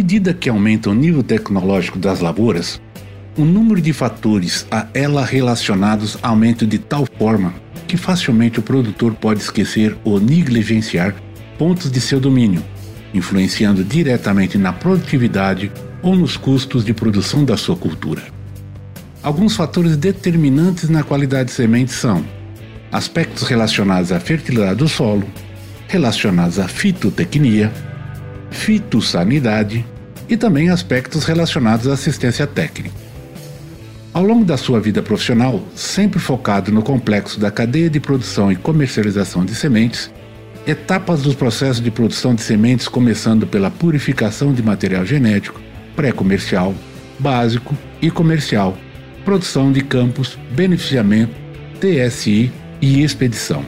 Medida que aumenta o nível tecnológico das lavouras, o número de fatores a ela relacionados aumenta de tal forma que facilmente o produtor pode esquecer ou negligenciar pontos de seu domínio, influenciando diretamente na produtividade ou nos custos de produção da sua cultura. Alguns fatores determinantes na qualidade de sementes são aspectos relacionados à fertilidade do solo, relacionados à fitotecnia, fitossanidade e também aspectos relacionados à assistência técnica. Ao longo da sua vida profissional, sempre focado no complexo da cadeia de produção e comercialização de sementes, etapas dos processos de produção de sementes começando pela purificação de material genético, pré-comercial, básico e comercial, produção de campos, beneficiamento, TSI e expedição.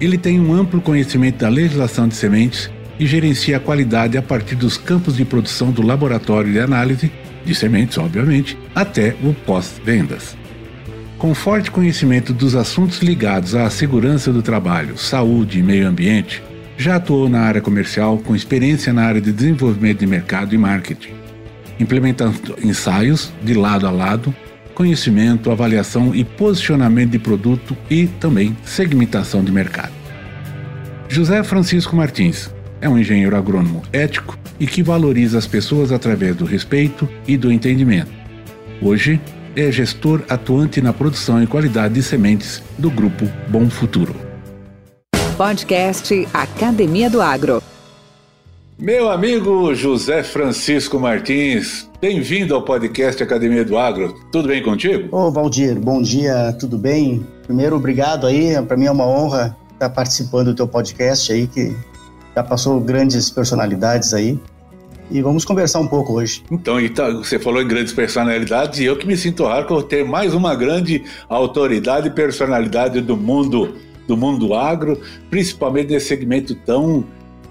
Ele tem um amplo conhecimento da legislação de sementes e gerencia a qualidade a partir dos campos de produção do laboratório de análise, de sementes, obviamente, até o pós-vendas. Com forte conhecimento dos assuntos ligados à segurança do trabalho, saúde e meio ambiente, já atuou na área comercial com experiência na área de desenvolvimento de mercado e marketing, implementando ensaios de lado a lado, conhecimento, avaliação e posicionamento de produto e também segmentação de mercado. José Francisco Martins, é um engenheiro agrônomo ético e que valoriza as pessoas através do respeito e do entendimento. Hoje, é gestor atuante na produção e qualidade de sementes do grupo Bom Futuro. Podcast Academia do Agro. Meu amigo José Francisco Martins, bem-vindo ao podcast Academia do Agro. Tudo bem contigo? Ô, Valdir, bom dia, tudo bem? Primeiro, obrigado aí, para mim é uma honra estar participando do teu podcast aí, que já passou grandes personalidades aí. E vamos conversar um pouco hoje. Então, você falou em grandes personalidades e eu que me sinto raro por ter mais uma grande autoridade e personalidade do mundo do mundo agro, principalmente nesse segmento tão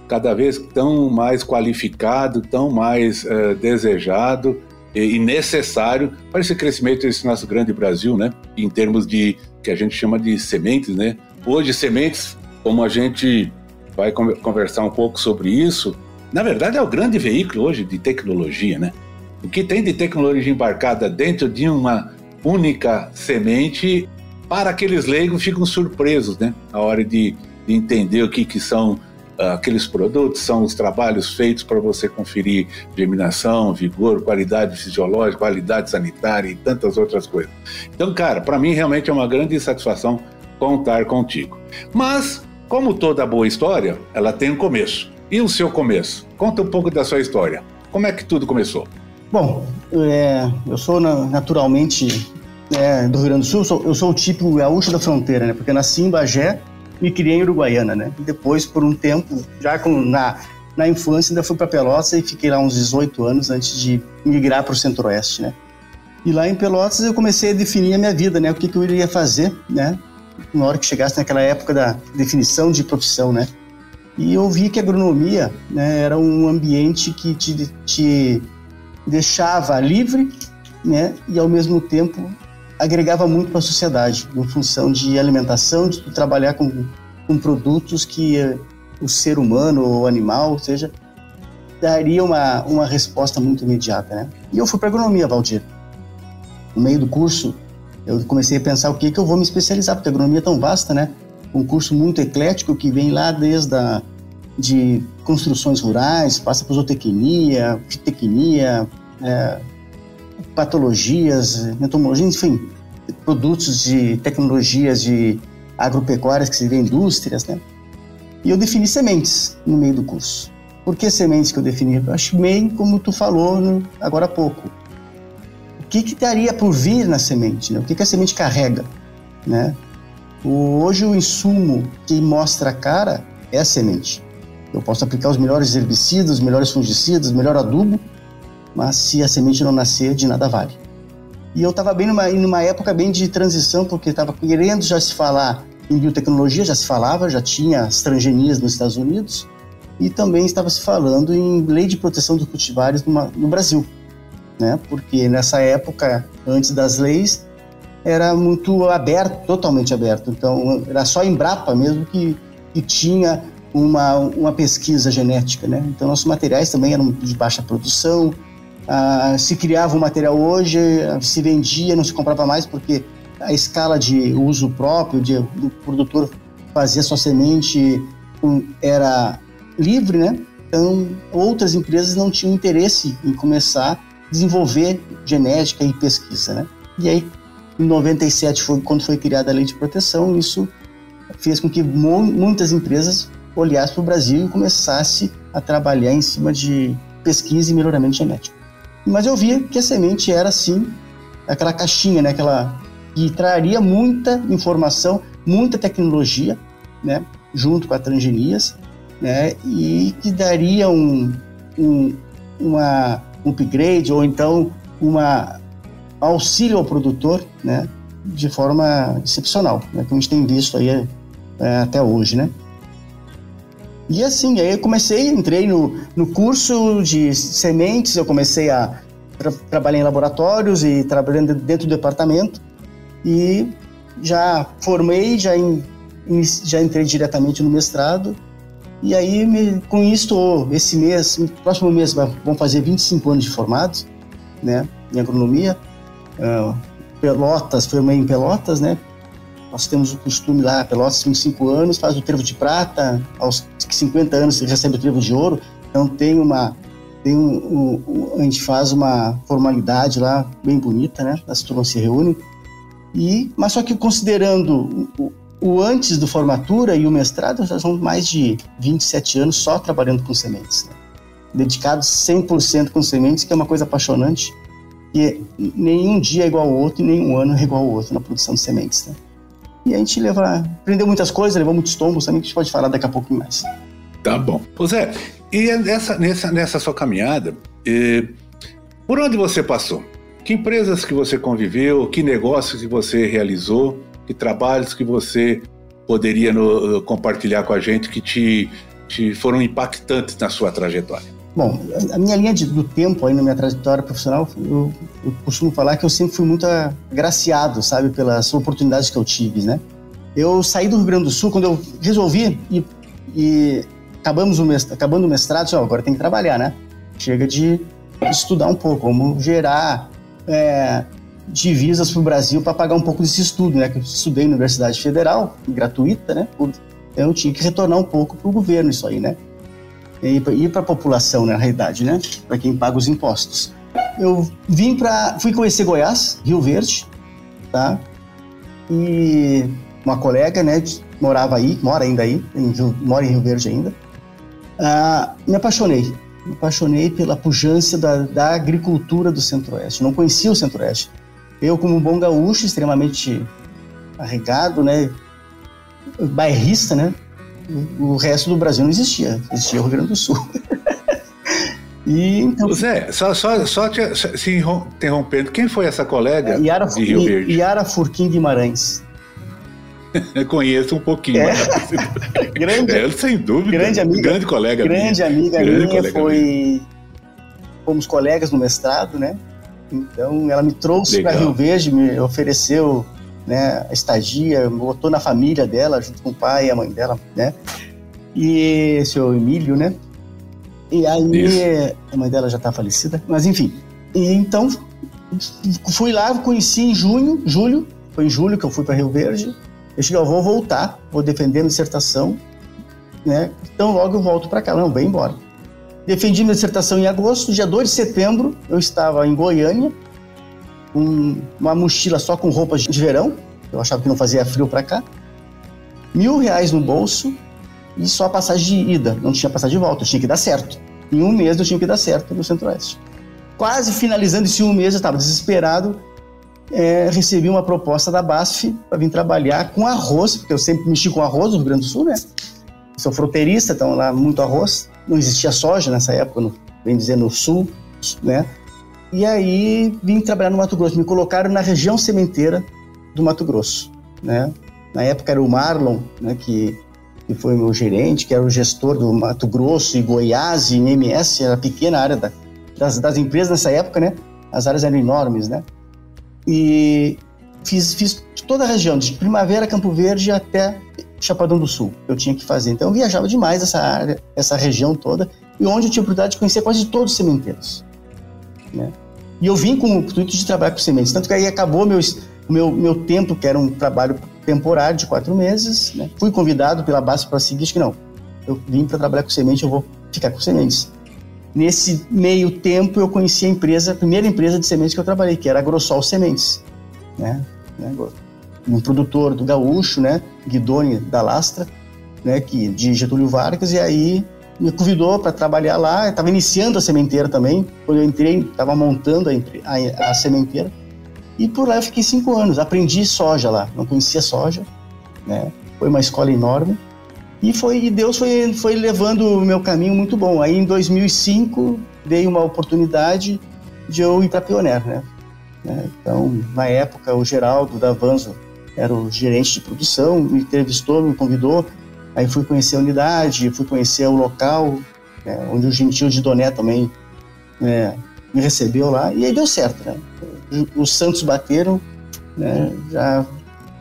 cada vez tão mais qualificado, tão mais uh, desejado e, e, necessário para esse crescimento desse nosso grande Brasil, né? Em termos de que a gente chama de sementes, né? Hoje sementes, como a gente vai conversar um pouco sobre isso. Na verdade, é o grande veículo hoje de tecnologia, né? O que tem de tecnologia embarcada dentro de uma única semente, para aqueles leigos ficam surpresos, né? A hora de, de entender o que, que são uh, aqueles produtos, são os trabalhos feitos para você conferir germinação, vigor, qualidade fisiológica, qualidade sanitária e tantas outras coisas. Então, cara, para mim realmente é uma grande satisfação contar contigo. Mas como toda boa história, ela tem um começo. E o seu começo? Conta um pouco da sua história. Como é que tudo começou? Bom, é, eu sou naturalmente é, do Rio Grande do Sul, sou, eu sou o tipo gaúcho da fronteira, né? Porque nasci em Bagé e criei em Uruguaiana, né? Depois, por um tempo, já com, na, na infância, ainda fui para Pelotas e fiquei lá uns 18 anos antes de migrar para o Centro-Oeste, né? E lá em Pelotas eu comecei a definir a minha vida, né? O que, que eu iria fazer, né? Na hora que chegasse naquela época da definição de profissão, né? E eu vi que a agronomia né, era um ambiente que te, te deixava livre, né? E ao mesmo tempo agregava muito para a sociedade, em função de alimentação, de trabalhar com, com produtos que eh, o ser humano ou animal, ou seja, daria uma, uma resposta muito imediata, né? E eu fui para agronomia, Valdir. No meio do curso, eu comecei a pensar o que, que eu vou me especializar, porque a agronomia é tão vasta, né? Um curso muito eclético que vem lá desde a, de construções rurais, passa por zootecnia, fitecnia, é, patologias, entomologia, enfim, produtos de tecnologias de agropecuárias, que seriam indústrias, né? E eu defini sementes no meio do curso. Por que sementes que eu defini? Eu acho bem como tu falou no, agora há pouco que, que estaria por vir na semente, né? o que, que a semente carrega. Né? O, hoje o insumo que mostra a cara é a semente. Eu posso aplicar os melhores herbicidas, os melhores fungicidas, o melhor adubo, mas se a semente não nascer, de nada vale. E eu estava bem numa, numa época bem de transição, porque estava querendo já se falar em biotecnologia, já se falava, já tinha as transgenias nos Estados Unidos, e também estava se falando em lei de proteção dos cultivares no Brasil, né? Porque nessa época, antes das leis, era muito aberto, totalmente aberto. Então, era só a Embrapa mesmo que, que tinha uma, uma pesquisa genética, né? Então, nossos materiais também eram de baixa produção. Ah, se criava um material hoje, se vendia, não se comprava mais porque a escala de uso próprio, de, do produtor fazer sua semente era livre, né? Então, outras empresas não tinham interesse em começar desenvolver genética e pesquisa, né? E aí, em 97 foi quando foi criada a lei de proteção, isso fez com que muitas empresas olhassem para o Brasil e começassem a trabalhar em cima de pesquisa e melhoramento genético. Mas eu via que a semente era sim aquela caixinha, né, aquela que traria muita informação, muita tecnologia, né, junto com a transgenias, né, e que daria um, um uma um upgrade ou então uma auxílio ao produtor, né, de forma excepcional, né, que a gente tem visto aí é, até hoje, né. E assim, aí eu comecei, entrei no, no curso de sementes, eu comecei a tra trabalhar em laboratórios e trabalhando dentro do departamento e já formei, já, in, já entrei diretamente no mestrado e aí me, com isso, esse mês, próximo mês vão fazer 25 anos de formado, né, em agronomia, uh, Pelotas, formei em Pelotas, né, nós temos o costume lá, Pelotas, 25 anos, faz o trevo de prata, aos 50 anos recebe o trevo de ouro. Então tem uma. Tem um, um, um, a gente faz uma formalidade lá bem bonita, né? As turmas se reúnem. E, mas só que considerando o, o antes do formatura e o mestrado, já são mais de 27 anos só trabalhando com sementes. Né? Dedicados 100% com sementes, que é uma coisa apaixonante. E nenhum dia é igual ao outro e nenhum ano é igual ao outro na produção de sementes. Né? E a gente leva, aprendeu muitas coisas, levou muitos tombos também, que a gente pode falar daqui a pouco mais. Tá bom. Ô Zé, e nessa, nessa, nessa sua caminhada, eh, por onde você passou? Que empresas que você conviveu? Que negócios que você realizou? Que trabalhos que você poderia no, compartilhar com a gente que te, te foram impactantes na sua trajetória? Bom, a minha linha de, do tempo aí na minha trajetória profissional, eu, eu, costumo falar que eu sempre fui muito agraciado, sabe, pelas oportunidades que eu tive, né? Eu saí do Rio Grande do Sul quando eu resolvi e, e acabamos o mestrado, acabando o mestrado, disse, oh, agora tem que trabalhar, né? Chega de estudar um pouco, como gerar é, divisas para o Brasil para pagar um pouco desse estudo, né? Que eu estudei na Universidade Federal, gratuita, né? Então eu tinha que retornar um pouco para o governo isso aí, né? e para a população, na realidade, né? Para quem paga os impostos. Eu vim para, fui conhecer Goiás, Rio Verde, tá? E uma colega, né, morava aí, mora ainda aí, mora em Rio Verde ainda. Ah, me apaixonei, me apaixonei pela pujança da, da agricultura do Centro-Oeste. Não conhecia o Centro-Oeste. Eu, como um bom gaúcho, extremamente arregado, né, bairrista, né, o resto do Brasil não existia, existia o Rio Grande do Sul. e, então, Zé, só, só, só te, se interrompendo, quem foi essa colega Yara, de Rio Verde? Yara Furquim Guimarães. Conheço um pouquinho. É. grande, é, sem dúvida. Grande amiga. Grande colega Grande minha. amiga grande minha, colega foi... Minha. Fomos colegas no mestrado, né? Então, ela me trouxe para Rio Verde, me ofereceu né, a estadia, botou na família dela, junto com o pai e a mãe dela, né? E seu Emílio, né? E aí, Isso. a mãe dela já está falecida, mas enfim. E então, fui lá, conheci em junho, julho, foi em julho que eu fui para Rio Verde. Eu cheguei, eu vou voltar, vou defender a dissertação, né? Então logo eu volto para cá, não, vem embora. Defendi minha dissertação em agosto, dia 2 de setembro, eu estava em Goiânia, um, uma mochila só com roupas de verão, eu achava que não fazia frio para cá, mil reais no bolso e só a passagem de ida, não tinha passagem de volta, tinha que dar certo. Em um mês eu tinha que dar certo no Centro-Oeste. Quase finalizando esse um mês, eu estava desesperado, é, recebi uma proposta da BASF para vir trabalhar com arroz, porque eu sempre mexi com arroz no Rio Grande do Sul, né? Sou fronteirista, então lá muito arroz. Não existia soja nessa época, no, bem dizer, no sul, né? E aí vim trabalhar no Mato Grosso. Me colocaram na região sementeira do Mato Grosso, né? Na época era o Marlon, né, que, que foi meu gerente, que era o gestor do Mato Grosso e Goiás e MS, era a pequena área da, das, das empresas nessa época, né? As áreas eram enormes, né? E fiz, fiz toda a região, de Primavera, Campo Verde até Chapadão do Sul. Eu tinha que fazer. Então eu viajava demais essa área, essa região toda, e onde eu tinha a oportunidade de conhecer quase todos os sementeiros. Né? E eu vim com o intuito de trabalhar com sementes. Tanto que aí acabou meu, meu, meu tempo, que era um trabalho temporário de quatro meses. Né? Fui convidado pela base para seguir, acho que não. Eu vim para trabalhar com semente, eu vou ficar com sementes. Nesse meio tempo, eu conheci a empresa, a primeira empresa de sementes que eu trabalhei, que era a Grossol Sementes. Né? Um produtor do Gaúcho, né? Guidoni da Lastra, né? Que, de Getúlio Vargas, e aí me convidou para trabalhar lá. Estava iniciando a sementeira também. Quando eu entrei, estava montando a, a, a, sementeira. E por lá eu fiquei cinco anos. Aprendi soja lá. Não conhecia soja. Né? Foi uma escola enorme. E foi e Deus foi, foi levando o meu caminho muito bom. Aí em 2005 veio uma oportunidade de eu ir para Pioneer, né? né? Então, na época, o Geraldo da Vanzo era o gerente de produção, me entrevistou, me convidou. Aí fui conhecer a unidade, fui conhecer o local, né? onde o Gentil de Doné também né? me recebeu lá. E aí deu certo, né? Os Santos bateram, né? já,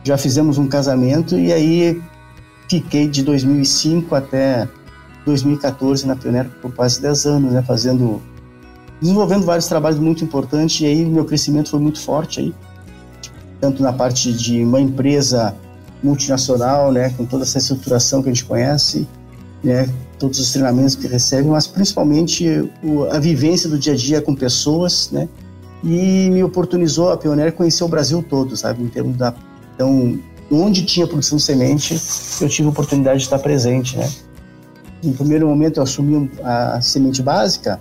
já fizemos um casamento e aí fiquei de 2005 até 2014 na Pioneira por quase 10 anos, né, fazendo desenvolvendo vários trabalhos muito importantes e aí meu crescimento foi muito forte aí, tanto na parte de uma empresa multinacional, né, com toda essa estruturação que a gente conhece, né, todos os treinamentos que recebe, mas principalmente o, a vivência do dia a dia com pessoas, né, e me oportunizou a Pioneer conhecer o Brasil todo, sabe, em termos da então onde tinha produção de semente, eu tive a oportunidade de estar presente, né? No primeiro momento eu assumi a semente básica,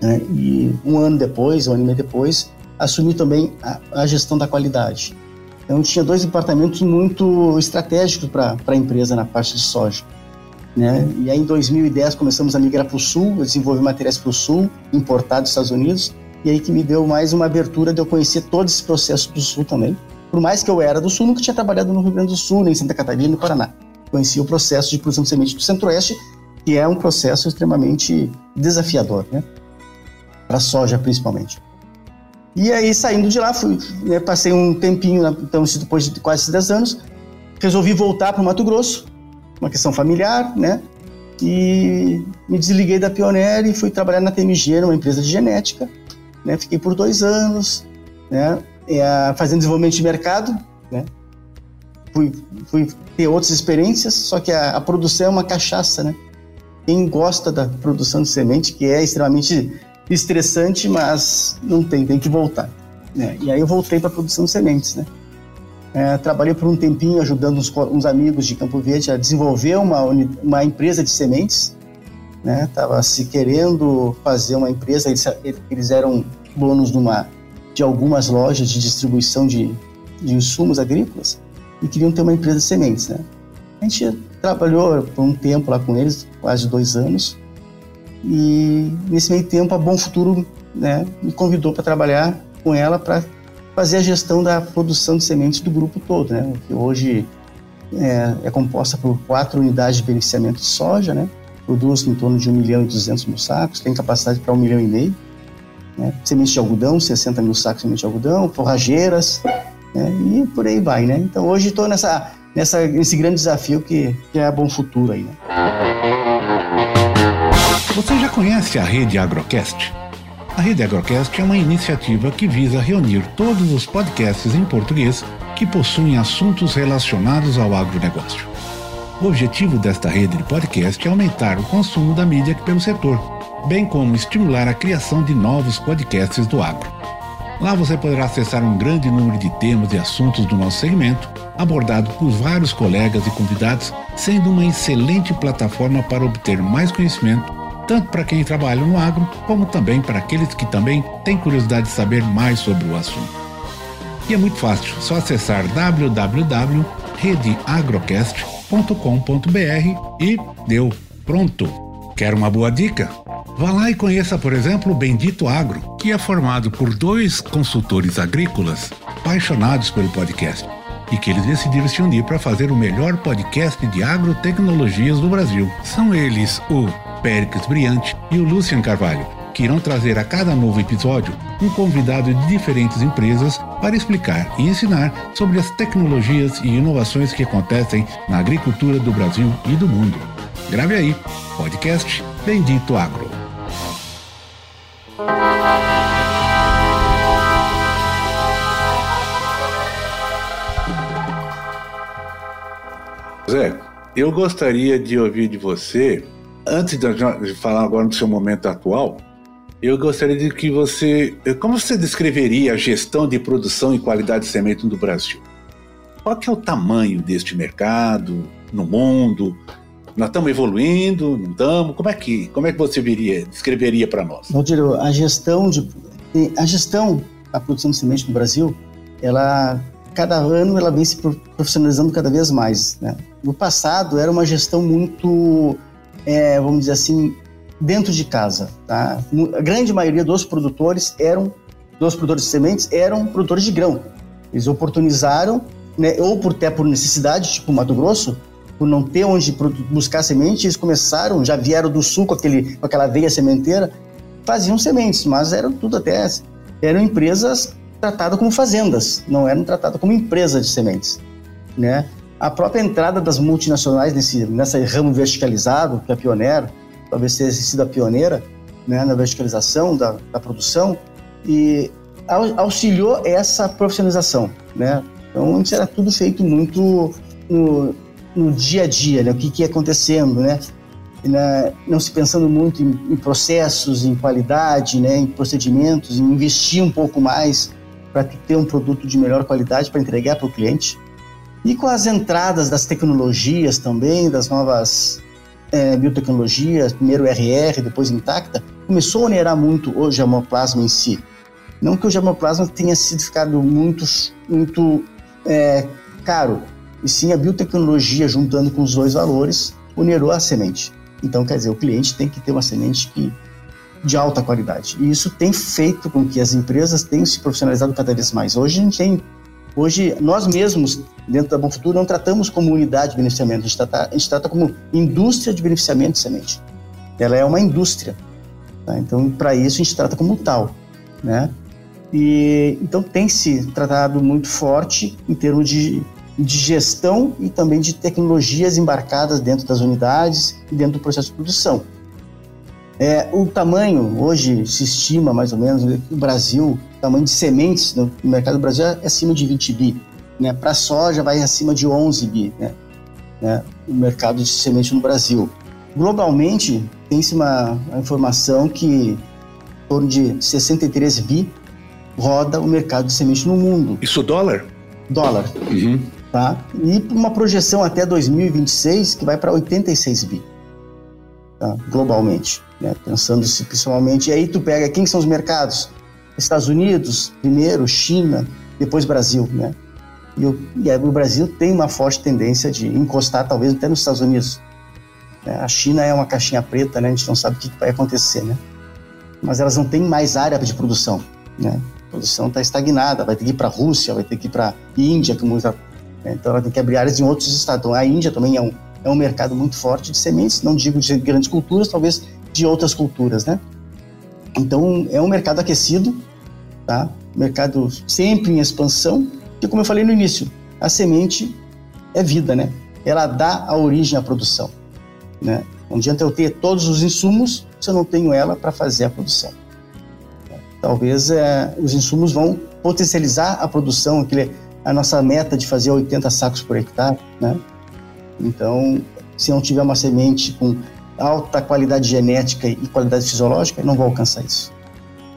né? e um ano depois, um ano e meio depois, assumi também a, a gestão da qualidade. Então tinha dois departamentos muito estratégicos para a empresa na parte de soja. Né? E aí em 2010 começamos a migrar para o sul, eu desenvolvi materiais para o sul, importados dos Estados Unidos, e aí que me deu mais uma abertura de eu conhecer todo esse processo do sul também. Por mais que eu era do Sul, nunca tinha trabalhado no Rio Grande do Sul, nem em Santa Catarina, no Paraná. Conhecia o processo de produção de semente do Centro-Oeste, que é um processo extremamente desafiador, né? Para soja, principalmente. E aí, saindo de lá, fui, né, passei um tempinho, então, depois de quase 10 anos, resolvi voltar para o Mato Grosso, uma questão familiar, né? E me desliguei da Pioneer e fui trabalhar na TMG, numa empresa de genética. Né? Fiquei por dois anos, né? é, fazendo desenvolvimento de mercado, né? Fui, fui ter outras experiências, só que a, a, produção é uma cachaça, né? Quem gosta da produção de semente, que é extremamente estressante, mas não tem, tem que voltar. Né? E aí eu voltei para a produção de sementes, né? É, trabalhei por um tempinho ajudando uns, uns, amigos de Campo Verde a desenvolver uma, uma empresa de sementes. Né? Tava se querendo fazer uma empresa, eles, eles eram donos de uma de algumas lojas de distribuição de, de insumos agrícolas e queriam ter uma empresa de sementes, né? A gente trabalhou por um tempo lá com eles, quase dois anos, e nesse meio tempo a Bom Futuro né, me convidou para trabalhar com ela para fazer a gestão da produção de sementes do grupo todo, né? Que hoje é, é composta por quatro unidades de beneficiamento de soja, né? Produz em torno de 1 milhão e 200 mil sacos, tem capacidade para 1 milhão e meio né? de algodão, 60 mil sacos de semente de algodão, forrageiras, né? e por aí vai, né? Então hoje estou nessa, nessa, nesse grande desafio que, que é a Bom Futuro aí, né? Você já conhece a Rede Agrocast? A Rede Agrocast é uma iniciativa que visa reunir todos os podcasts em português que possuem assuntos relacionados ao agronegócio. O objetivo desta rede de podcast é aumentar o consumo da mídia pelo setor bem como estimular a criação de novos podcasts do agro. Lá você poderá acessar um grande número de temas e assuntos do nosso segmento, abordado por vários colegas e convidados, sendo uma excelente plataforma para obter mais conhecimento, tanto para quem trabalha no agro, como também para aqueles que também têm curiosidade de saber mais sobre o assunto. E é muito fácil, só acessar www.redeagrocast.com.br e deu, pronto! Quer uma boa dica? Vá lá e conheça, por exemplo, o Bendito Agro, que é formado por dois consultores agrícolas apaixonados pelo podcast e que eles decidiram se unir para fazer o melhor podcast de agrotecnologias do Brasil. São eles o Péricles Briante e o Lucian Carvalho, que irão trazer a cada novo episódio um convidado de diferentes empresas para explicar e ensinar sobre as tecnologias e inovações que acontecem na agricultura do Brasil e do mundo. Grave aí, podcast Bendito Agro. Zé, eu gostaria de ouvir de você, antes de falar agora do seu momento atual, eu gostaria de que você. Como você descreveria a gestão de produção e qualidade de semente no Brasil? Qual que é o tamanho deste mercado no mundo? Nós estamos evoluindo, não estamos? Como é que, como é que você viria, descreveria para nós? Valdir, a gestão de a gestão da produção de semente no Brasil, ela cada ano ela vem se profissionalizando cada vez mais. Né? No passado era uma gestão muito, é, vamos dizer assim, dentro de casa. Tá? A grande maioria dos produtores eram, dos produtores de sementes eram produtores de grão. Eles oportunizaram, né, ou por até por necessidade, tipo Mato Grosso, por não ter onde buscar semente, eles começaram, já vieram do sul com, aquele, com aquela veia sementeira, faziam sementes, mas eram tudo até eram empresas tratadas como fazendas, não eram tratadas como empresa de sementes, né? A própria entrada das multinacionais nesse nessa ramo verticalizado, que é pioneiro, talvez tenha sido a pioneira, né, na verticalização da, da produção e auxiliou essa profissionalização, né? Então antes era tudo feito muito no, no dia a dia, né? O que que ia acontecendo, né? né, não se pensando muito em, em, processos, em qualidade, né, em procedimentos, em investir um pouco mais para ter um produto de melhor qualidade para entregar para o cliente. E com as entradas das tecnologias também, das novas é, biotecnologias, primeiro RR, depois intacta, começou a onerar muito o germoplasma em si. Não que o germoplasma tenha sido ficado muito, muito é, caro, e sim a biotecnologia juntando com os dois valores onerou a semente. Então, quer dizer, o cliente tem que ter uma semente que, de alta qualidade. E isso tem feito com que as empresas tenham se profissionalizado cada vez mais. Hoje a gente tem, hoje nós mesmos, dentro da Bom Futuro, não tratamos como unidade de beneficiamento, a gente trata, a gente trata como indústria de beneficiamento de semente. Ela é uma indústria. Tá? Então, para isso, a gente trata como tal. Né? E, então, tem se tratado muito forte em termos de de gestão e também de tecnologias embarcadas dentro das unidades e dentro do processo de produção. É, o tamanho, hoje se estima mais ou menos, no Brasil, o tamanho de sementes no mercado do Brasil é acima de 20 bi. Né? Para soja vai acima de 11 bi, né? né? o mercado de semente no Brasil. Globalmente, tem-se uma, uma informação que em torno de 63 bi roda o mercado de semente no mundo. Isso dólar? Dólar. Uhum tá? E uma projeção até 2026 que vai para 86 bi, tá? globalmente, né? Pensando-se principalmente, e aí tu pega quem são os mercados? Estados Unidos, primeiro, China, depois Brasil, né? E o, e o Brasil tem uma forte tendência de encostar, talvez até nos Estados Unidos. Né? A China é uma caixinha preta, né? A gente não sabe o que vai acontecer, né? Mas elas não têm mais área de produção, né? A produção está estagnada, vai ter que ir para a Rússia, vai ter que ir para a Índia, como já né? Então ela tem que abrir áreas em outros estados. Então, a Índia também é um, é um mercado muito forte de sementes, não digo de grandes culturas, talvez de outras culturas, né? Então é um mercado aquecido, tá? Mercado sempre em expansão, que como eu falei no início, a semente é vida, né? Ela dá a origem à produção, né? Não adianta eu ter todos os insumos se eu não tenho ela para fazer a produção. Talvez é, os insumos vão potencializar a produção, aquele, a nossa meta de fazer 80 sacos por hectare, né? Então, se não tiver uma semente com alta qualidade genética e qualidade fisiológica, não vou alcançar isso.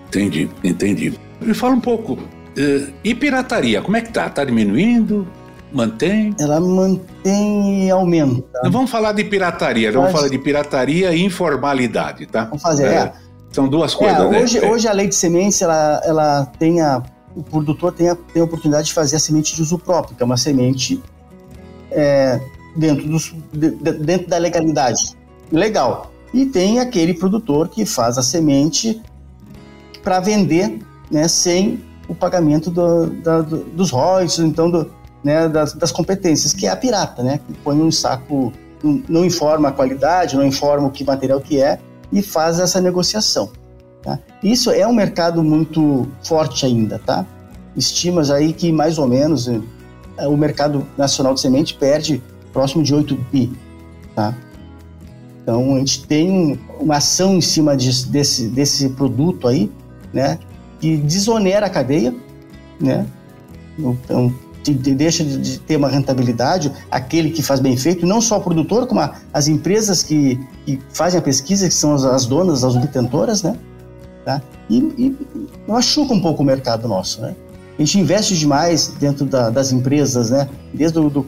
Entendi, entendi. Me fala um pouco, uh, e pirataria, como é que tá? Tá diminuindo? Mantém? Ela mantém e aumenta. Vamos falar de pirataria, vamos falar de pirataria e informalidade, tá? Vamos fazer, é. é. São duas coisas, é, hoje, né? Hoje a lei de sementes, ela, ela tem a o produtor tem a, tem a oportunidade de fazer a semente de uso próprio, que é uma semente é, dentro, dos, de, dentro da legalidade. Legal. E tem aquele produtor que faz a semente para vender né, sem o pagamento do, da, do, dos royalties, então do, né, das, das, competências, que é a pirata, né, que põe um saco, não, informa a qualidade, não informa o que material que é e faz essa negociação. Tá? Isso é um mercado muito forte ainda, tá? Estimas aí que mais ou menos eh, o mercado nacional de semente perde próximo de 8 bi, tá? Então a gente tem uma ação em cima de, desse, desse produto aí, né? Que desonera a cadeia, né? Então deixa de ter uma rentabilidade aquele que faz bem feito, não só o produtor, como as empresas que, que, fazem a pesquisa, que são as, as donas, as obtentoras, né? Tá? E, e machuca um pouco o mercado nosso, né? A gente investe demais dentro da, das empresas, né? Desde o do,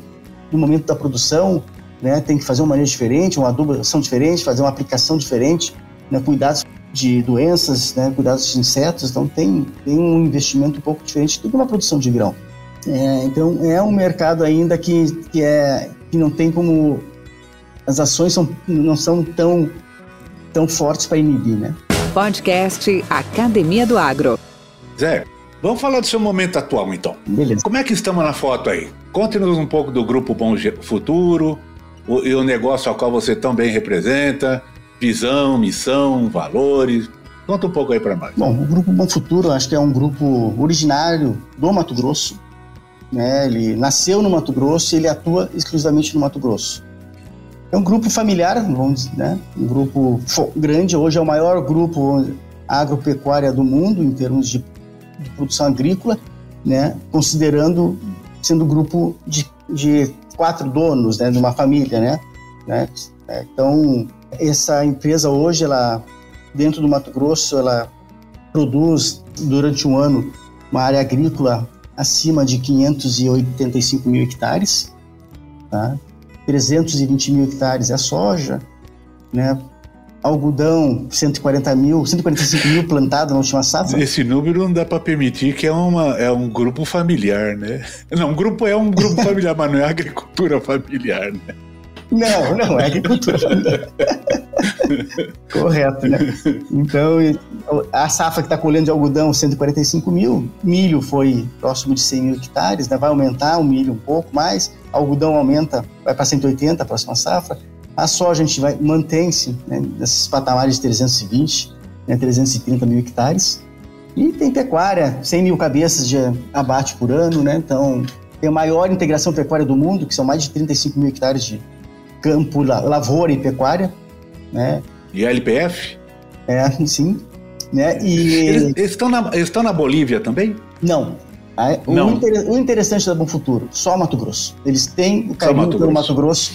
do momento da produção, né? Tem que fazer uma maneira diferente, uma adubação diferente, fazer uma aplicação diferente, né? Cuidados de doenças, né? Cuidados de insetos, então tem, tem um investimento um pouco diferente do que uma produção de grão. É, então é um mercado ainda que, que, é, que não tem como as ações são, não são tão, tão fortes para inibir, né? Podcast Academia do Agro. Zé, vamos falar do seu momento atual então. Beleza. Como é que estamos na foto aí? Conte-nos um pouco do Grupo Bom Futuro o, e o negócio ao qual você tão bem representa, visão, missão, valores. Conta um pouco aí para nós. Bom, o Grupo Bom Futuro acho que é um grupo originário do Mato Grosso, né? Ele nasceu no Mato Grosso e ele atua exclusivamente no Mato Grosso. É um grupo familiar, vamos dizer, né? Um grupo grande, hoje é o maior grupo agropecuária do mundo em termos de, de produção agrícola, né? Considerando sendo grupo de, de quatro donos, né? De uma família, né? né? Então, essa empresa hoje, ela dentro do Mato Grosso, ela produz durante um ano uma área agrícola acima de 585 mil hectares, tá? 320 mil hectares é soja, né? Algodão 140 mil, 145 mil plantado na última safra. Esse número não dá para permitir que é, uma, é um grupo familiar, né? Não, um grupo é um grupo familiar, mas não é agricultura familiar, né? Não, não é agricultura familiar. Correto, né? Então, a safra que está colhendo de algodão, 145 mil, milho foi próximo de 100 mil hectares, né? vai aumentar o milho um pouco mais, algodão aumenta, vai para 180 a próxima safra, a soja a gente vai mantém-se né, nesses patamares de 320, né, 330 mil hectares, e tem pecuária, 100 mil cabeças de abate por ano, né? Então, tem a maior integração pecuária do mundo, que são mais de 35 mil hectares de campo, lavoura e pecuária, né? E a LPF? É, sim. Né? E... Eles, eles, estão na, eles estão na Bolívia também? Não. O, Não. Inter, o interessante da Bom Futuro, só Mato Grosso. Eles têm o carinho pelo Mato Grosso,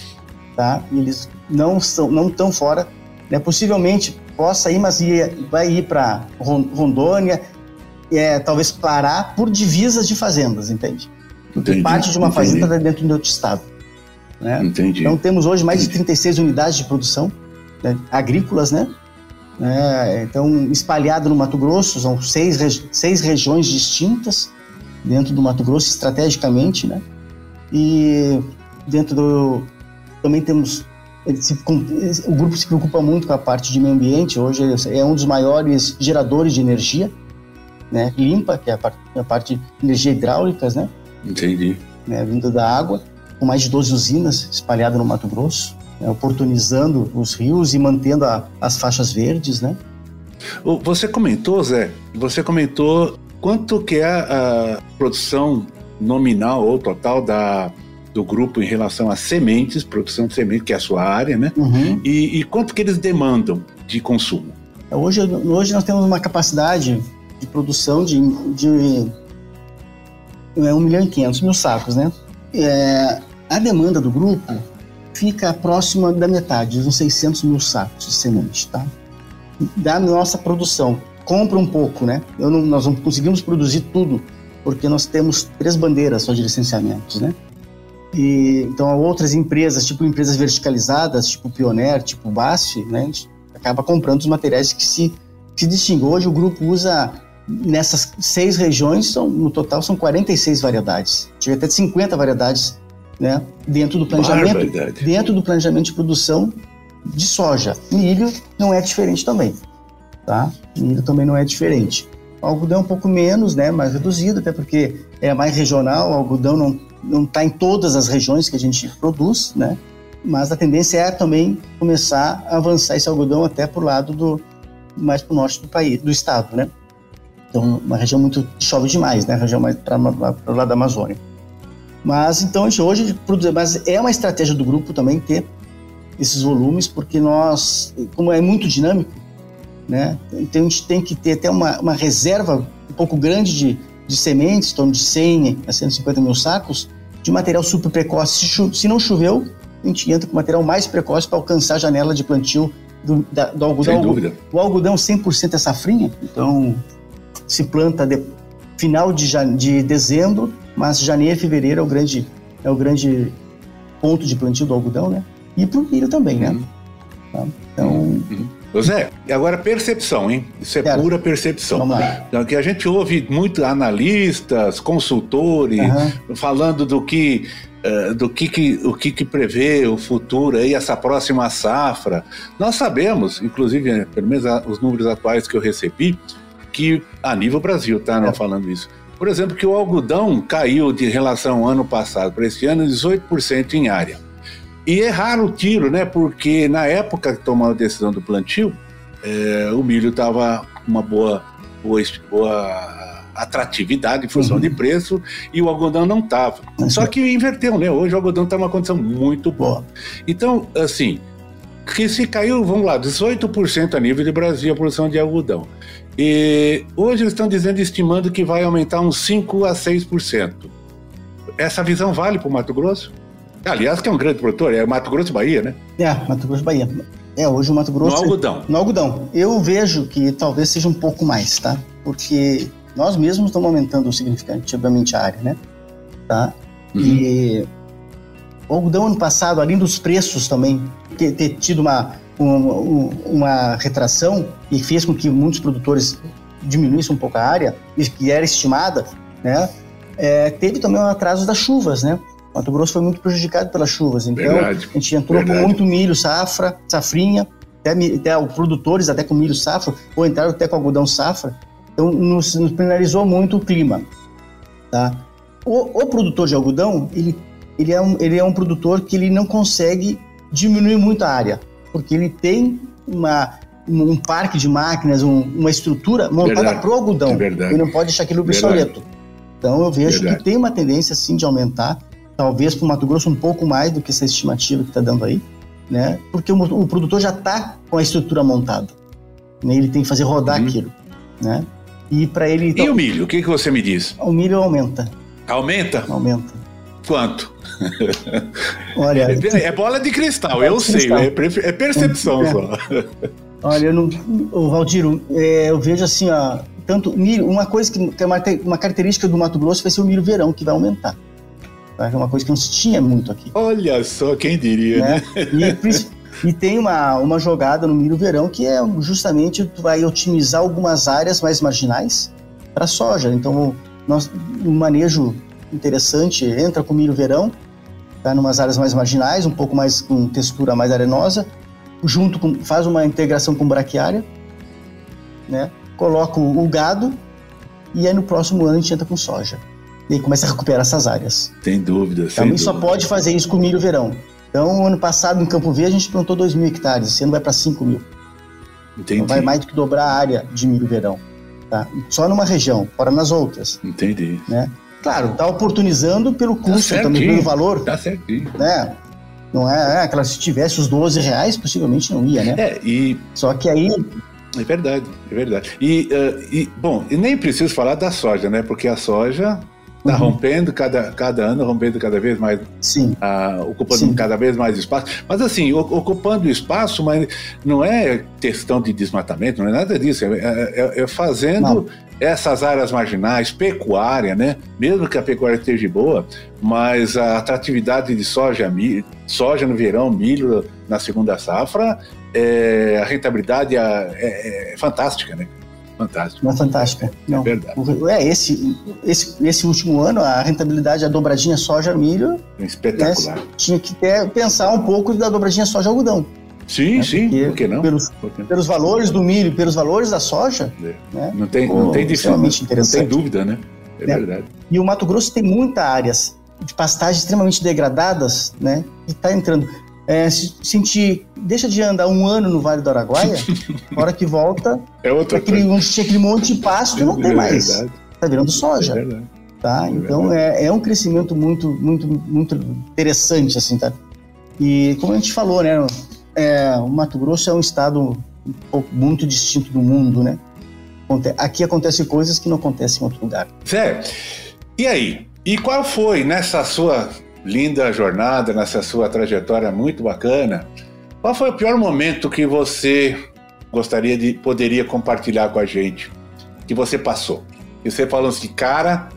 tá? E eles não estão não tão fora. Né? Possivelmente possa ir, mas ia, vai ir para Rondônia, é, talvez Pará, por divisas de fazendas, entende? Entendi, parte de uma entendi. fazenda está dentro de outro estado. Né? Entendi. Então temos hoje mais entendi. de 36 unidades de produção né, agrícolas, né? É, então, espalhado no Mato Grosso, são seis, regi seis regiões distintas dentro do Mato Grosso, estrategicamente, né? E dentro do. Também temos. Se, o grupo se preocupa muito com a parte de meio ambiente, hoje é um dos maiores geradores de energia né, limpa, que é a parte, a parte de energia hidráulicas, né? Entendi. Né, vindo da água, com mais de 12 usinas espalhadas no Mato Grosso né, oportunizando os rios e mantendo a, as faixas verdes, né? Você comentou, Zé, você comentou quanto que é a produção nominal ou total da, do grupo em relação a sementes, produção de sementes, que é a sua área, né? Uhum. E, e, quanto que eles demandam de consumo? Hoje, hoje nós temos uma capacidade de produção de, de é, 1 milhão e 500 mil sacos, né? É, a demanda do grupo fica próxima da metade, uns 600 mil sacos de semente, tá? Da nossa produção. Compra um pouco, né? Não, nós não conseguimos produzir tudo, porque nós temos três bandeiras só de licenciamentos, né? E, então, outras empresas, tipo empresas verticalizadas, tipo Pioneer, tipo BASF, né? A gente acaba comprando os materiais que se, se distinguem. Hoje o grupo usa, nessas seis regiões, são, no total são 46 variedades. Chega até 50 variedades né, dentro do planejamento, dentro do planejamento de produção de soja. Milho não é diferente também, tá? Milho também não é diferente. O algodão é um pouco menos, né, mais reduzido, até porque é mais regional, o algodão não não está em todas as regiões que a gente produz, né? Mas a tendência é também começar a avançar esse algodão até para o lado do mais para o norte do país, do estado, né? Então, uma região muito chove demais, né? A região mais para o lado da Amazônia. Mas então hoje produz, mas é uma estratégia do grupo também ter esses volumes, porque nós, como é muito dinâmico, né? Então a gente tem que ter até uma, uma reserva um pouco grande de, de sementes, em torno de 100 a 150 mil sacos, de material super precoce. Se, se não choveu, a gente entra com material mais precoce para alcançar a janela de plantio do, da, do algodão. Sem dúvida. O algodão 100% é safrinha, então se planta de final de, de dezembro, mas janeiro e fevereiro é o grande, é o grande ponto de plantio do algodão, né? E para o milho também, né? Uhum. Tá? Então. Uhum. Zé, e agora percepção, hein? Isso é pura percepção. Vamos lá. Então, que a gente ouve muito analistas, consultores, uhum. falando do que Uh, do que, que, o que, que prevê o futuro aí, essa próxima safra. Nós sabemos, inclusive, pelo menos os números atuais que eu recebi, que a nível Brasil, tá? Não é. falando isso. Por exemplo, que o algodão caiu de relação ao ano passado para esse ano 18% em área. E erraram o tiro, né? Porque na época que tomaram a decisão do plantio, é, o milho estava uma boa, boa, boa atratividade em função uhum. de preço e o algodão não estava. Só que inverteu, né? Hoje o algodão está uma condição muito boa. Então, assim, que se caiu, vamos lá, 18% a nível de Brasil a produção de algodão. E hoje eles estão dizendo, estimando que vai aumentar uns 5 a 6%. Essa visão vale para o Mato Grosso? Aliás, que é um grande produtor, é Mato Grosso Bahia, né? É, Mato Grosso Bahia. É, hoje o Mato Grosso. No algodão. No algodão. Eu vejo que talvez seja um pouco mais, tá? Porque nós mesmos estamos aumentando significativamente a área, né? Tá? Uhum. E o algodão ano passado, além dos preços também, ter, ter tido uma, uma, uma, retração e fez com que muitos produtores diminuíssem um pouco a área, que era estimada, né? É, teve também um atraso das chuvas, né? Mato Grosso foi muito prejudicado pelas chuvas, então verdade, a gente entrou verdade. com muito milho safra, safrinha, até, até os produtores até com milho safra, ou entraram até com algodão safra, então nos, nos penalizou muito o clima, tá? O, o produtor de algodão, ele, ele, é um, ele é um produtor que ele não consegue diminuir muito a área, porque ele tem uma, um parque de máquinas, um, uma estrutura montada para o algodão. É ele não pode deixar aquilo obsoleto. Então eu vejo verdade. que tem uma tendência sim de aumentar, talvez para o Mato Grosso um pouco mais do que essa estimativa que está dando aí, né? Porque o, o produtor já está com a estrutura montada, né? ele tem que fazer rodar uhum. aquilo, né? E para ele. Então, e o milho? O que, que você me diz? O milho aumenta. Aumenta? Aumenta. Quanto? Olha. É, é bola de cristal, é eu sei, é, é, percepção é. só. Olha, eu não, o Valdir, é, eu vejo assim, ó, tanto milho, uma coisa que, que é uma, uma, característica do Mato Grosso vai ser o milho verão, que vai aumentar. Tá? É uma coisa que não se tinha muito aqui. Olha só, quem diria, né? né? E, e, tem uma, uma jogada no milho verão que é justamente tu vai otimizar algumas áreas mais marginais para soja. Então, nós, um manejo interessante entra com milho verão, tá? Numas áreas mais marginais, um pouco mais com textura mais arenosa, junto com faz uma integração com braquiária, né? Coloca o, gado e aí no próximo ano a gente entra com soja. E aí começa a recuperar essas áreas. Tem dúvida. Também só pode fazer isso com milho verão. Então, ano passado em Campo Verde a gente plantou 2 mil hectares, esse ano vai para 5 mil. Entendi. Então vai mais do que dobrar a área de milho verão. Tá? Só numa região, fora nas outras. Entendi. Né? Claro, está oportunizando pelo tá custo, tá também pelo valor. Tá certinho. Né? Não é, é claro, se tivesse os 12 reais, possivelmente não ia, né? É, e. Só que aí. É verdade, é verdade. E, uh, e bom, e nem preciso falar da soja, né? Porque a soja Está uhum. rompendo cada, cada ano, rompendo cada vez mais, Sim. Uh, ocupando Sim. cada vez mais espaço. Mas assim, ocupando espaço, mas não é questão de desmatamento, não é nada disso. É, é, é fazendo não. essas áreas marginais, pecuária, né? Mesmo que a pecuária esteja boa, mas a atratividade de soja, milho, soja no verão, milho na segunda safra, é, a rentabilidade é, é, é fantástica, né? Fantástico. Não é fantástica. É não. É verdade. É, esse, esse, esse último ano, a rentabilidade, a dobradinha soja-milho. Espetacular. Né, tinha que ter, pensar um pouco da dobradinha soja-algodão. Sim, né? sim, Porque por que não? Pelos, pelos valores do milho, pelos valores da soja. É. Né? Não tem, não tem interessante. Não tem dúvida, né? É, é verdade. E o Mato Grosso tem muitas áreas de pastagens extremamente degradadas, né? E está entrando. É, se, se deixa de andar um ano no Vale do Araguaia, na hora que volta, é outra aquele, tinha aquele monte de pasto, não tem é mais. Está virando soja. É verdade. Tá? É então é, é um crescimento muito, muito, muito interessante, assim, tá? E como a gente falou, né? É, o Mato Grosso é um estado muito distinto do mundo, né? Aqui acontecem coisas que não acontecem em outro lugar. Certo. E aí? E qual foi nessa sua linda jornada, nessa sua trajetória muito bacana, qual foi o pior momento que você gostaria de poderia compartilhar com a gente? Que você passou? E você falou assim, cara,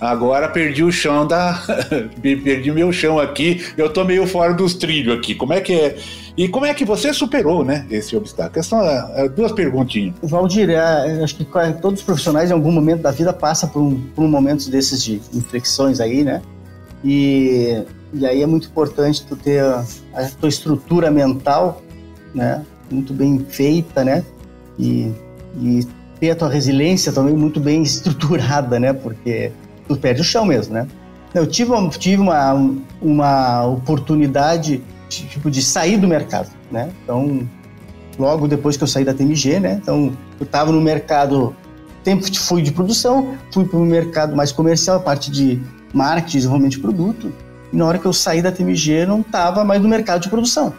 agora perdi o chão da. perdi meu chão aqui, eu tô meio fora dos trilhos aqui. Como é que é? E como é que você superou, né, esse obstáculo? São é, duas perguntinhas. Valdir, é, acho que todos os profissionais em algum momento da vida passam por um, por um momento desses de inflexões aí, né? E, e aí é muito importante tu ter a, a tua estrutura mental, né? Muito bem feita, né? E, e ter a tua resiliência também muito bem estruturada, né? Porque tu perde o chão mesmo, né? Eu tive, tive uma, uma oportunidade tipo de sair do mercado, né? Então, logo depois que eu saí da TMG, né? Então, eu estava no mercado, sempre fui de produção, fui para o mercado mais comercial, a parte de marketing, desenvolvimento de produto. E na hora que eu saí da TMG, não estava mais no mercado de produção.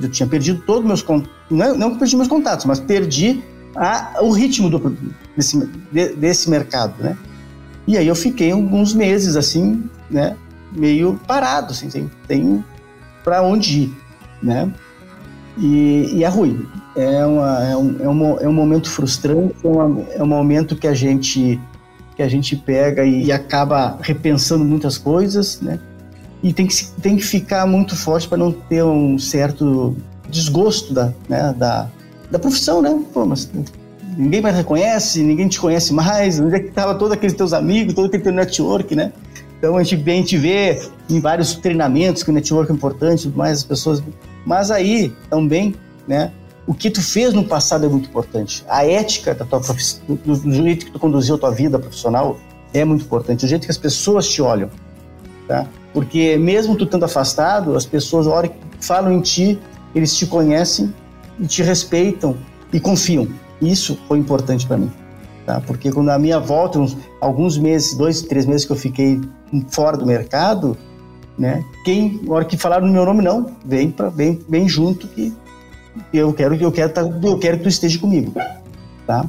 Eu tinha perdido todos meus contatos, não, é, não perdi meus contatos, mas perdi a, o ritmo do, desse, de, desse mercado, né? E aí eu fiquei alguns meses assim, né? Meio parado, assim, sem, sem para onde ir, né? E, e, é ruim. É, uma, é, um, é, um, é um momento frustrante, é, uma, é um momento que a gente que a gente pega e, acaba repensando muitas coisas, né? E tem que, tem que ficar muito forte para não ter um certo desgosto da, né, da, da profissão, né? Pô, mas ninguém mais reconhece, ninguém te conhece mais, onde é que estavam todos aqueles teus amigos, todo aquele teu network, né? Então a gente, a gente vê em vários treinamentos que o network é importante, mais as pessoas. Mas aí também, né? O que tu fez no passado é muito importante. A ética da tua do, do jeito que tu conduziu a tua vida profissional é muito importante. O jeito que as pessoas te olham, tá? Porque mesmo tu estando afastado, as pessoas, a hora que falam em ti, eles te conhecem e te respeitam e confiam. Isso foi importante para mim. Tá? Porque quando a minha volta, uns, alguns meses, dois, três meses que eu fiquei fora do mercado, né? Quem, na hora que falaram no meu nome, não, vem para vem, vem junto que eu quero eu quero tá, eu quero que tu esteja comigo, tá?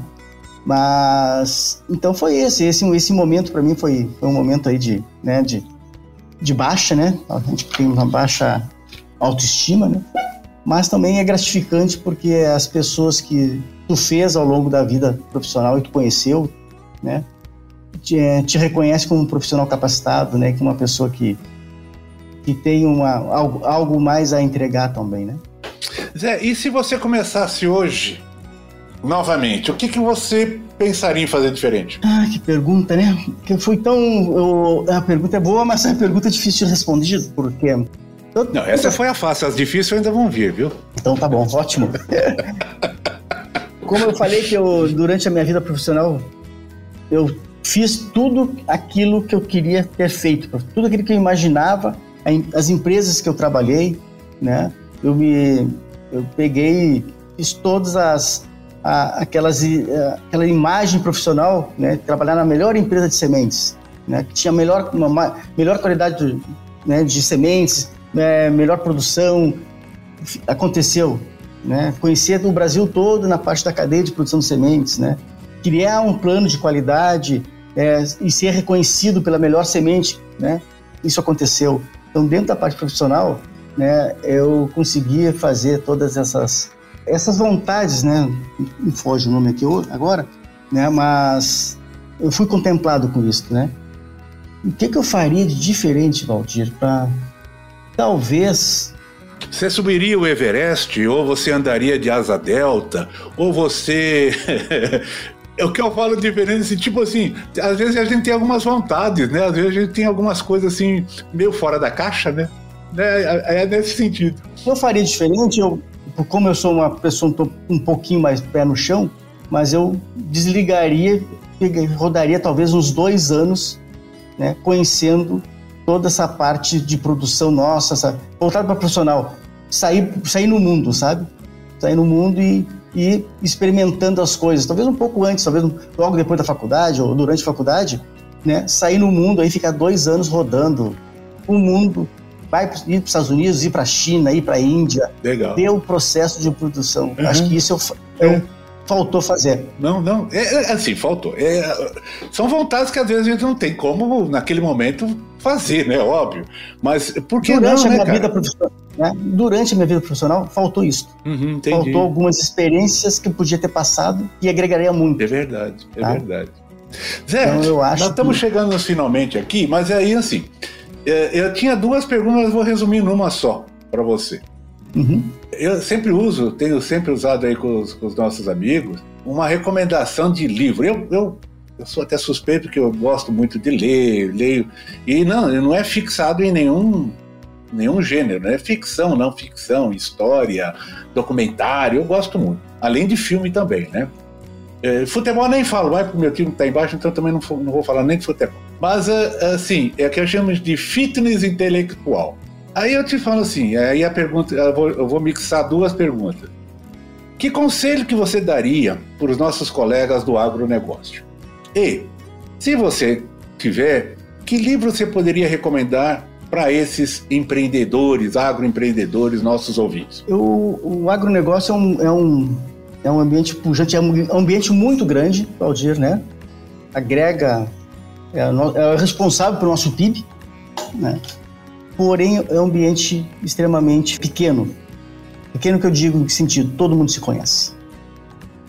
Mas então foi esse esse esse momento para mim foi, foi um momento aí de né de, de baixa, né? A gente tem uma baixa autoestima, né? Mas também é gratificante porque as pessoas que tu fez ao longo da vida profissional e tu conheceu, né? Te, é, te reconhece como um profissional capacitado, né? Como uma pessoa que, que tem uma, algo, algo mais a entregar também, né? Zé, e se você começasse hoje, novamente, o que, que você pensaria em fazer diferente? Ah, que pergunta, né? Que foi tão. Eu, a pergunta é boa, mas a pergunta é difícil de responder, porque. Não, essa foi a fácil, as difíceis ainda vão vir, viu? Então tá bom, ótimo. Como eu falei que eu, durante a minha vida profissional, eu fiz tudo aquilo que eu queria ter feito, tudo aquilo que eu imaginava, as empresas que eu trabalhei, né? Eu me, eu peguei, fiz todas as a, aquelas aquela imagem profissional, né? Trabalhar na melhor empresa de sementes, né? Que tinha melhor uma, melhor qualidade de, né, de sementes, né, melhor produção, aconteceu né? Conhecer o Brasil todo na parte da cadeia de produção de sementes, né? Criar um plano de qualidade é, e ser reconhecido pela melhor semente, né? Isso aconteceu. Então, dentro da parte profissional, né, eu conseguia fazer todas essas essas vontades, né? Me foge o nome aqui agora, né? Mas eu fui contemplado com isso, né? O que, que eu faria de diferente, Valdir, para talvez você subiria o Everest, ou você andaria de asa delta, ou você. É o que eu falo diferente, assim, tipo assim, às vezes a gente tem algumas vontades, né? Às vezes a gente tem algumas coisas assim, meio fora da caixa, né? É, é nesse sentido. Eu faria diferente, eu, como eu sou uma pessoa um pouquinho mais pé no chão, mas eu desligaria, rodaria talvez uns dois anos, né, conhecendo toda essa parte de produção nossa, essa, voltado para profissional, sair, sair no mundo, sabe? Sair no mundo e, e experimentando as coisas, talvez um pouco antes, talvez logo depois da faculdade ou durante a faculdade, né? Sair no mundo aí ficar dois anos rodando o mundo, vai ir para os Estados Unidos, ir para a China, ir para a Índia, Legal. ver o processo de produção. Uhum. Acho que isso eu, eu é faltou fazer. Não, não. É, é assim, faltou. É, são vontades que às vezes a gente não tem como, naquele momento, fazer, né? Óbvio. Mas por que Durante não, a né, minha cara? vida profissional, né? Durante a minha vida profissional, faltou isso. Uhum, faltou algumas experiências que eu podia ter passado e agregaria muito. É verdade, é tá? verdade. Zé, então, nós estamos que... chegando finalmente aqui, mas aí assim, eu tinha duas perguntas, mas vou resumir numa só para você. Uhum. Eu sempre uso, tenho sempre usado aí com os, com os nossos amigos, uma recomendação de livro. Eu, eu, eu, sou até suspeito que eu gosto muito de ler, leio. E não, não é fixado em nenhum, nenhum gênero, não é ficção, não ficção, história, documentário, eu gosto muito. Além de filme também, né? É, futebol nem falo, vai pro meu time que tá embaixo, então também não, não vou falar nem de futebol. Mas, é, assim, é que eu chamo de fitness intelectual. Aí eu te falo assim, aí a pergunta, eu vou, eu vou mixar duas perguntas. Que conselho que você daria para os nossos colegas do agronegócio? E, se você tiver, que livro você poderia recomendar para esses empreendedores, agroempreendedores, nossos ouvintes? O, o agronegócio é um, é, um, é um ambiente pujante, é um ambiente muito grande, Valdir, né? Agrega, é, é responsável pelo nosso PIB, né? porém é um ambiente extremamente pequeno. Pequeno que eu digo em que sentido? Todo mundo se conhece.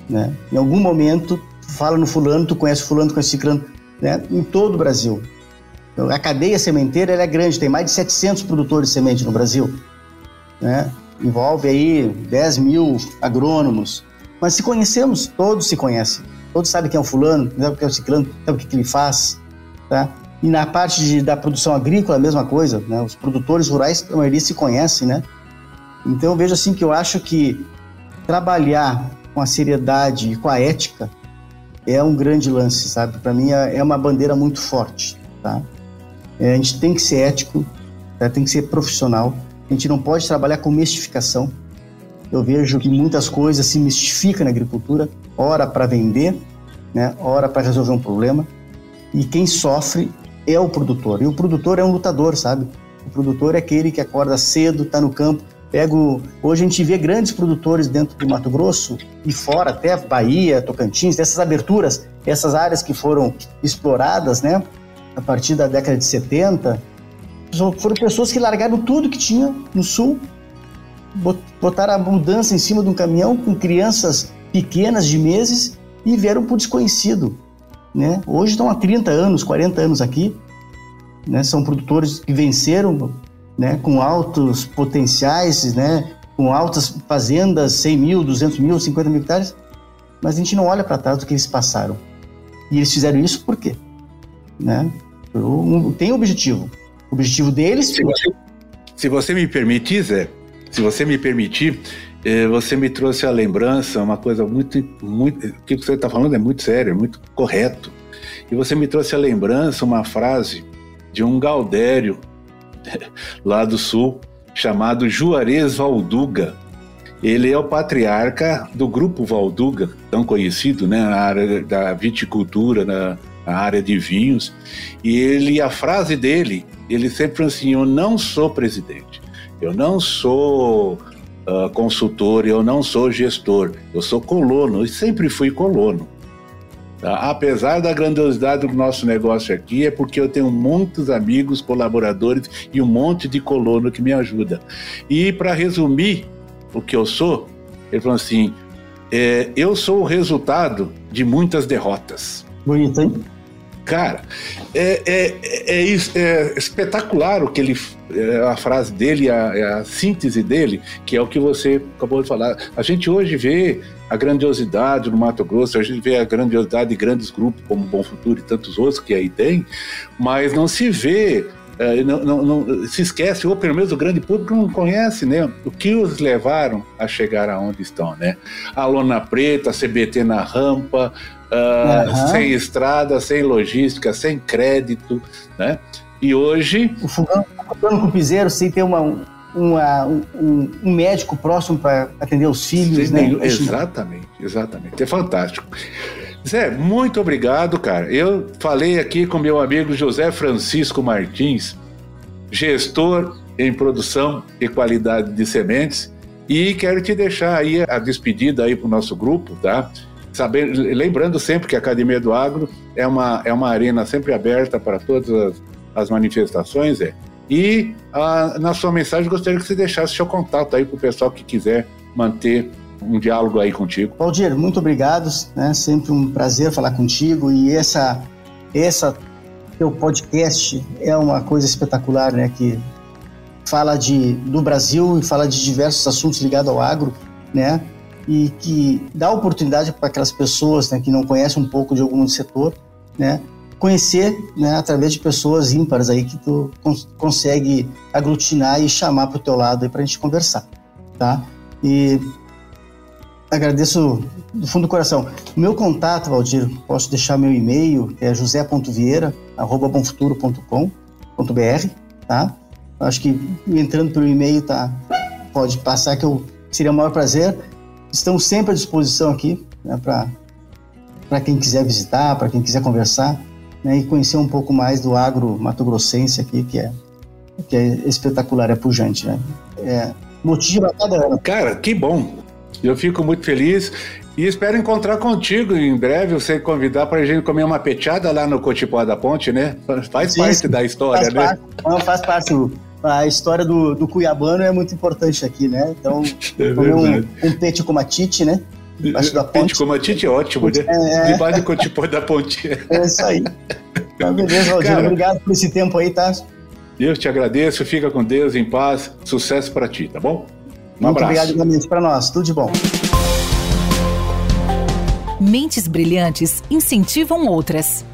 Né? Em algum momento, fala no fulano, tu conhece fulano, tu conhece ciclano, né? em todo o Brasil. Então, a cadeia sementeira é grande, tem mais de 700 produtores de semente no Brasil. Né? Envolve aí 10 mil agrônomos. Mas se conhecemos, todos se conhecem. Todos sabem quem é o fulano, sabem quem é o ciclano, sabem o que, que ele faz. Tá? E na parte de, da produção agrícola, a mesma coisa, né? Os produtores rurais, a maioria se conhecem, né? Então vejo assim que eu acho que trabalhar com a seriedade e com a ética é um grande lance, sabe? Para mim é, é uma bandeira muito forte, tá? É, a gente tem que ser ético, tá? tem que ser profissional. A gente não pode trabalhar com mistificação. Eu vejo que muitas coisas se mistificam na agricultura, ora para vender, né? Ora para resolver um problema. E quem sofre é o produtor. E o produtor é um lutador, sabe? O produtor é aquele que acorda cedo, está no campo. Pego, hoje a gente vê grandes produtores dentro do Mato Grosso e fora, até Bahia, Tocantins, dessas aberturas, essas áreas que foram exploradas, né? A partir da década de 70, foram pessoas que largaram tudo que tinha no sul, botaram a mudança em cima de um caminhão com crianças pequenas de meses e vieram para o desconhecido. Né? Hoje estão há 30 anos, 40 anos aqui, né? são produtores que venceram né? com altos potenciais, né? com altas fazendas, 100 mil, 200 mil, 50 mil hectares, mas a gente não olha para trás do que eles passaram. E eles fizeram isso por quê? Né? Tem objetivo. O objetivo deles... Se você, se você me permitir, Zé, se você me permitir, você me trouxe a lembrança, uma coisa muito, muito. O que você está falando é muito sério, é muito correto. E você me trouxe a lembrança, uma frase de um Gaudério lá do sul, chamado Juarez Valduga. Ele é o patriarca do grupo Valduga, tão conhecido, né, na área da viticultura, na, na área de vinhos. E ele, a frase dele, ele sempre assim: Eu não sou presidente, eu não sou uh, consultor, eu não sou gestor, eu sou colono e sempre fui colono. Tá? Apesar da grandiosidade do nosso negócio aqui, é porque eu tenho muitos amigos, colaboradores e um monte de colono que me ajuda. E para resumir o que eu sou, ele falou assim: é, eu sou o resultado de muitas derrotas. Bonito, hein? Cara, é, é, é, é, espetacular o que ele, é, a frase dele, a, a, síntese dele, que é o que você acabou de falar. A gente hoje vê a grandiosidade no Mato Grosso, a gente vê a grandiosidade de grandes grupos como Bom Futuro e tantos outros que aí tem, mas não se vê é, não, não, não, se esquece, ou pelo menos o grande público não conhece, né? O que os levaram a chegar aonde estão, né? A lona preta, a CBT na rampa, uh, uhum. sem estrada, sem logística, sem crédito, né? E hoje... O fogão com o piseiro sem ter uma, uma, um, um, médico próximo para atender os filhos, né? Exatamente, exatamente. É fantástico. Zé, muito obrigado, cara. Eu falei aqui com meu amigo José Francisco Martins, gestor em produção e qualidade de sementes, e quero te deixar aí a despedida aí para o nosso grupo, tá? Saber, lembrando sempre que a Academia do Agro é uma, é uma arena sempre aberta para todas as, as manifestações, é. E a, na sua mensagem gostaria que você deixasse seu contato aí para o pessoal que quiser manter um diálogo aí contigo. Valdir, muito obrigado, né? Sempre um prazer falar contigo e essa essa teu podcast é uma coisa espetacular, né? Que fala de do Brasil e fala de diversos assuntos ligados ao agro, né? E que dá oportunidade para aquelas pessoas né, que não conhecem um pouco de algum setor, né? Conhecer, né? Através de pessoas ímpares aí que tu cons consegue aglutinar e chamar para o teu lado para a gente conversar, tá? E Agradeço do fundo do coração. Meu contato, Valdir, posso deixar meu e-mail, é josé.vieira.bonfuturo.com.br, tá? Acho que entrando pelo e-mail tá, pode passar que eu seria o maior prazer. Estamos sempre à disposição aqui né, para quem quiser visitar, para quem quiser conversar né, e conhecer um pouco mais do agro mato-grossense aqui, que é, que é espetacular, é pujante, né? É, motiva cada ano. Cara, que bom! Eu fico muito feliz e espero encontrar contigo em breve, você convidar para a gente comer uma peteada lá no Cotipó da Ponte, né? Faz Sim, parte da história, faz né? Parte, não, faz parte. A história do, do Cuiabano é muito importante aqui, né? Então, é comer um, um peixe com matite, né? Debaixo da ponte. Peixe com matite é ótimo, né? É, é. Debaixo do Cotipó da Ponte. É isso aí. Então, beleza, Valdir. Cara, Obrigado por esse tempo aí, tá? Eu te agradeço, fica com Deus, em paz, sucesso para ti, tá bom? Um Muito abraço. obrigado igualmente para nós. Tudo de bom. Mentes brilhantes incentivam outras.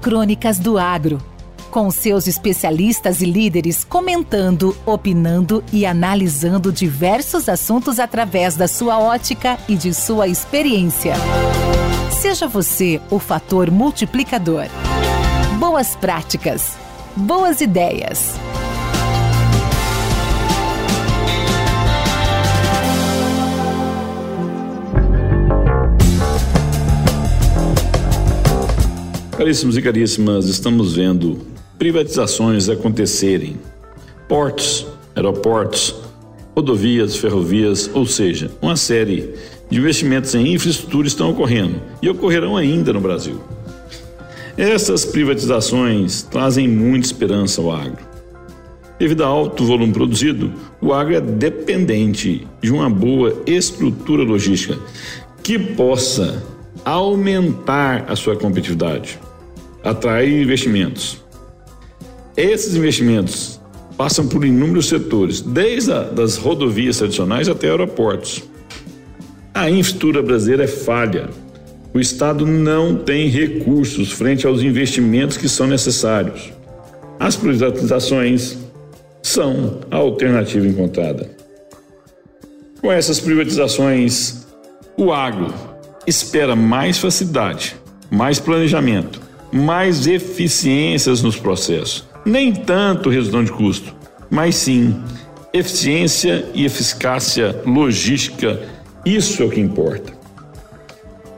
Crônicas do Agro. Com seus especialistas e líderes comentando, opinando e analisando diversos assuntos através da sua ótica e de sua experiência. Seja você o fator multiplicador. Boas práticas. Boas ideias. Caríssimos e caríssimas, estamos vendo privatizações acontecerem. Portos, aeroportos, rodovias, ferrovias, ou seja, uma série de investimentos em infraestrutura estão ocorrendo e ocorrerão ainda no Brasil. Essas privatizações trazem muita esperança ao agro. Devido ao alto volume produzido, o agro é dependente de uma boa estrutura logística que possa aumentar a sua competitividade atrair investimentos. Esses investimentos passam por inúmeros setores, desde a, das rodovias tradicionais até aeroportos. A infraestrutura brasileira é falha. O Estado não tem recursos frente aos investimentos que são necessários. As privatizações são a alternativa encontrada. Com essas privatizações, o agro espera mais facilidade, mais planejamento, mais eficiências nos processos. Nem tanto redução de custo, mas sim eficiência e eficácia logística. Isso é o que importa.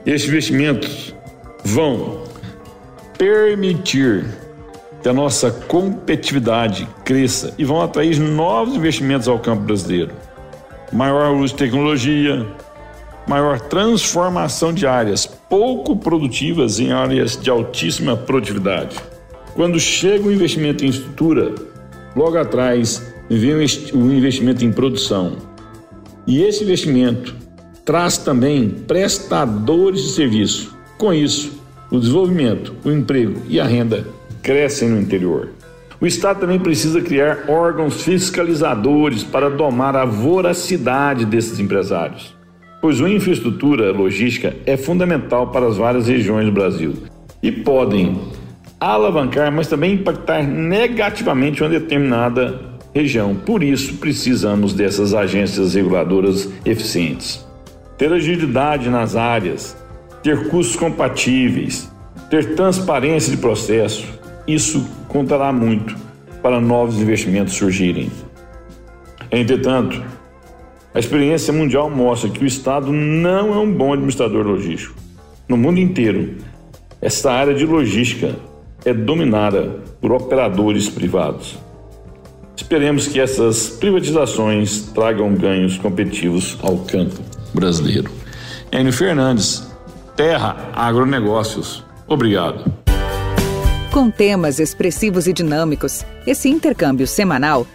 Estes investimentos vão permitir que a nossa competitividade cresça e vão atrair novos investimentos ao campo brasileiro. Maior uso de tecnologia, maior transformação de áreas pouco produtivas em áreas de altíssima produtividade. Quando chega o investimento em estrutura, logo atrás vem o investimento em produção. E esse investimento traz também prestadores de serviço. Com isso, o desenvolvimento, o emprego e a renda crescem no interior. O Estado também precisa criar órgãos fiscalizadores para domar a voracidade desses empresários pois a infraestrutura logística é fundamental para as várias regiões do Brasil e podem alavancar, mas também impactar negativamente uma determinada região. Por isso, precisamos dessas agências reguladoras eficientes. Ter agilidade nas áreas, ter custos compatíveis, ter transparência de processo, isso contará muito para novos investimentos surgirem. Entretanto, a experiência mundial mostra que o Estado não é um bom administrador logístico. No mundo inteiro, esta área de logística é dominada por operadores privados. Esperemos que essas privatizações tragam ganhos competitivos ao campo brasileiro. Enio Fernandes, Terra Agronegócios. Obrigado. Com temas expressivos e dinâmicos, esse intercâmbio semanal